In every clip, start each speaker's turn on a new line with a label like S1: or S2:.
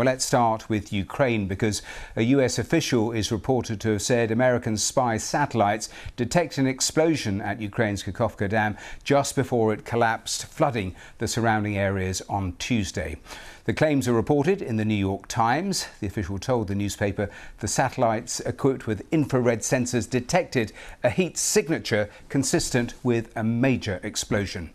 S1: Well, let's start with Ukraine because a US official is reported to have said American spy satellites detected an explosion at Ukraine's Kakhovka Dam just before it collapsed, flooding the surrounding areas on Tuesday. The claims are reported in the New York Times. The official told the newspaper the satellites equipped with infrared sensors detected a heat signature consistent with a major explosion.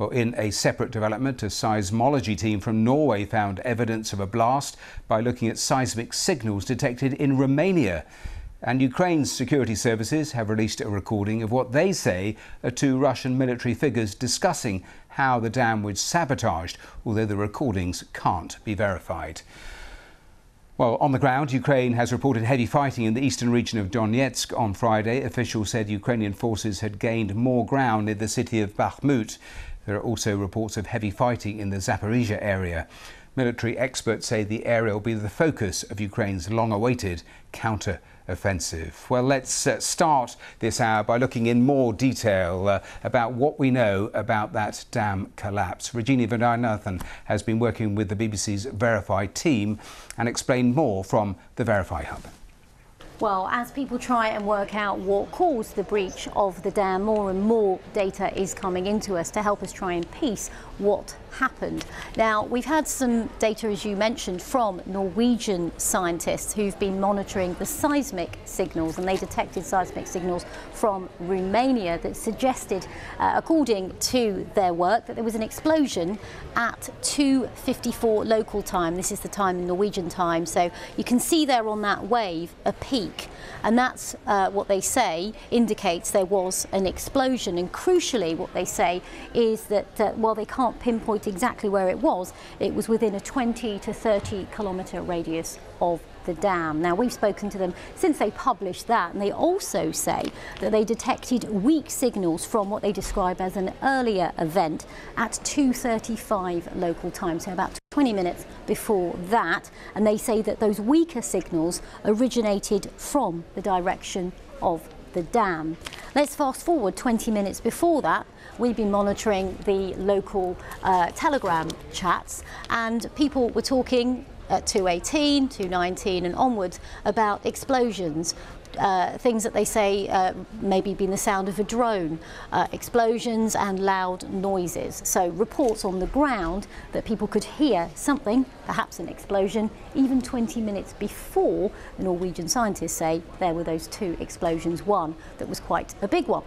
S1: Well, in a separate development, a seismology team from Norway found evidence of a blast by looking at seismic signals detected in Romania. And Ukraine's security services have released a recording of what they say are two Russian military figures discussing how the dam was sabotaged, although the recordings can't be verified. Well, on the ground, Ukraine has reported heavy fighting in the eastern region of Donetsk on Friday. Officials said Ukrainian forces had gained more ground in the city of Bakhmut. There are also reports of heavy fighting in the Zaporizhia area. Military experts say the area will be the focus of Ukraine's long awaited counter offensive. Well, let's uh, start this hour by looking in more detail uh, about what we know about that dam collapse. Rajini Vaidyanathan has been working with the BBC's Verify team and explained more from the Verify Hub.
S2: Well, as people try and work out what caused the breach of the dam, more and more data is coming into us to help us try and piece what happened. Now, we've had some data, as you mentioned, from Norwegian scientists who've been monitoring the seismic signals, and they detected seismic signals from Romania that suggested, uh, according to their work, that there was an explosion at 2.54 local time. This is the time in Norwegian time. So you can see there on that wave a peak, and that's uh, what they say indicates there was an explosion. And crucially, what they say is that uh, while they can't pinpoint exactly where it was, it was within a 20 to 30 kilometre radius of the dam. Now we've spoken to them since they published that and they also say that they detected weak signals from what they describe as an earlier event at 2.35 local time, so about 20 minutes before that and they say that those weaker signals originated from the direction of the dam. Let's fast forward 20 minutes before that we've been monitoring the local uh, Telegram chats and people were talking at 218, 219 and onwards about explosions, uh, things that they say uh, maybe been the sound of a drone, uh, explosions and loud noises. So reports on the ground that people could hear something, perhaps an explosion, even 20 minutes before the Norwegian scientists say there were those two explosions, one that was quite a big one.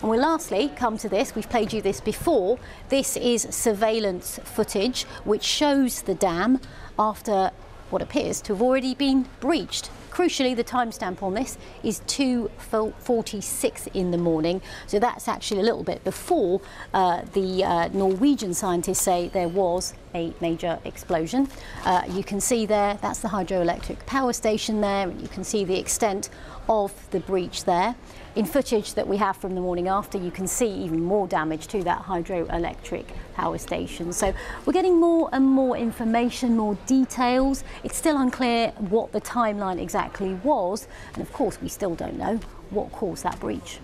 S2: And we'll lastly come to this, we've played you this before, this is surveillance footage which shows the dam after what appears to have already been breached. Crucially, the timestamp on this is 2.46 in the morning, so that's actually a little bit before uh, the uh, Norwegian scientists say there was a major explosion. Uh, you can see there, that's the hydroelectric power station there, and you can see the extent of the breach there. In footage that we have from the morning after, you can see even more damage to that hydroelectric power station. So we're getting more and more information, more details. It's still unclear what the timeline exactly was. And of course, we still don't know what caused that breach.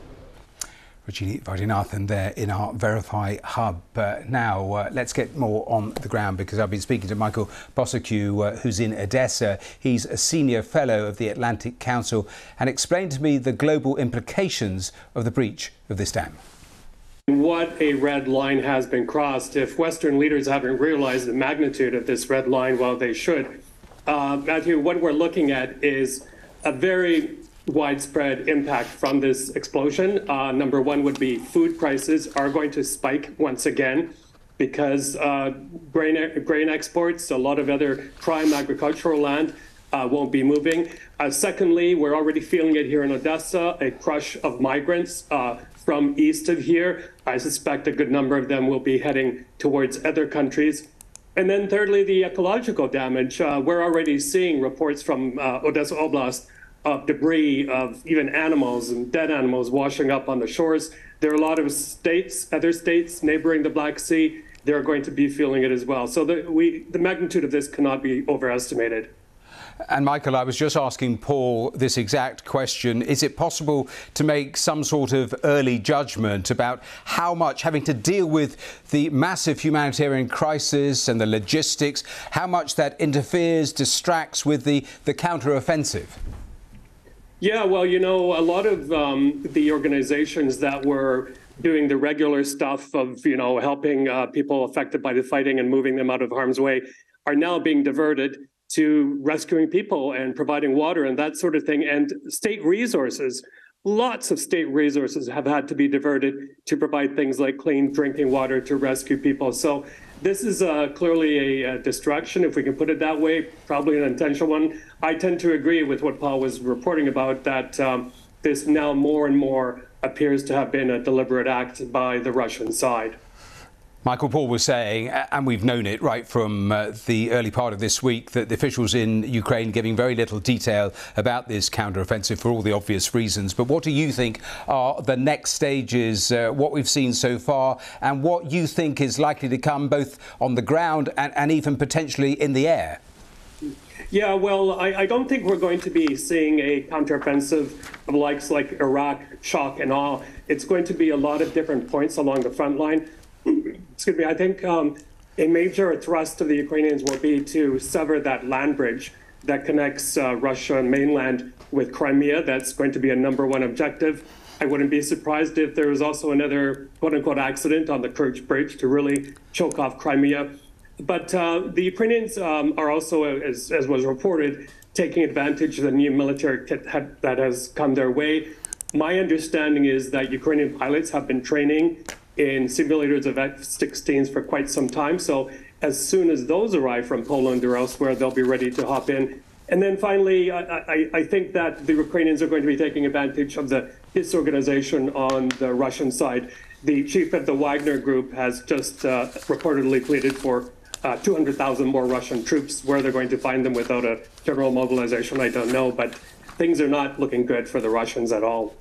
S1: Rajini Vaidyanathan there in our Verify hub. Uh, now, uh, let's get more on the ground because I've been speaking to Michael Bociurkiw, uh, who's in Odessa. He's a senior fellow of the Atlantic Council and explained to me the global implications of the breach of this dam.
S3: What a red line has been crossed. If Western leaders haven't realized the magnitude of this red line, well, they should. Uh, Matthew, what we're looking at is a very widespread impact from this explosion. Uh, number one would be food prices are going to spike once again because uh, grain, grain exports, a lot of other prime agricultural land uh, won't be moving. Uh, secondly, we're already feeling it here in Odessa, a crush of migrants uh, from east of here. I suspect a good number of them will be heading towards other countries. And then thirdly, the ecological damage. Uh, we're already seeing reports from Odessa Oblast of debris of even animals and dead animals washing up on the shores. There are a lot of states, other states neighboring the Black Sea, they're going to be feeling it as well. So the, we, the magnitude of this cannot be overestimated.
S1: And Michael, I was just asking Paul this exact question. Is it possible to make some sort of early judgment about how much, having to deal with the massive humanitarian crisis and the logistics, how much that interferes, distracts with the, the counteroffensive?
S3: Yeah, well, you know, a lot of um, the organizations that were doing the regular stuff of, you know, helping uh, people affected by the fighting and moving them out of harm's way are now being diverted to rescuing people and providing water and that sort of thing. And state resources, lots of state resources have had to be diverted to provide things like clean drinking water to rescue people. So this is uh, clearly a, a, distraction, if we can put it that way, probably an intentional one. I tend to agree with what Paul was reporting about that um, this now more and more appears to have been a deliberate act by the Russian side.
S1: Michael Paul was saying, and we've known it right from uh, the early part of this week, that the officials in Ukraine giving very little detail about this counteroffensive for all the obvious reasons. But what do you think are the next stages, uh, what we've seen so far, and what you think is likely to come both on the ground and, and even potentially in the air?
S3: Yeah, well, I, I, don't think we're going to be seeing a counteroffensive of likes like Iraq, shock, and all. It's going to be a lot of different points along the front line excuse me, I think um, a major thrust of the Ukrainians will be to sever that land bridge that connects uh, Russia and mainland with Crimea. That's going to be a number one objective. I wouldn't be surprised if there was also another quote unquote accident on the Kerch Bridge to really choke off Crimea. But uh, the Ukrainians um, are also, as, as, was reported, taking advantage of the new military kit that has come their way. My understanding is that Ukrainian pilots have been training in simulators of F-16s for quite some time. So as soon as those arrive from Poland or elsewhere, they'll be ready to hop in. And then finally, I, I, I, think that the Ukrainians are going to be taking advantage of the disorganization on the Russian side. The chief of the Wagner group has just uh, reportedly pleaded for uh, 200,000 more Russian troops. Where they're going to find them without a general mobilization, I don't know. But things are not looking good for the Russians at all.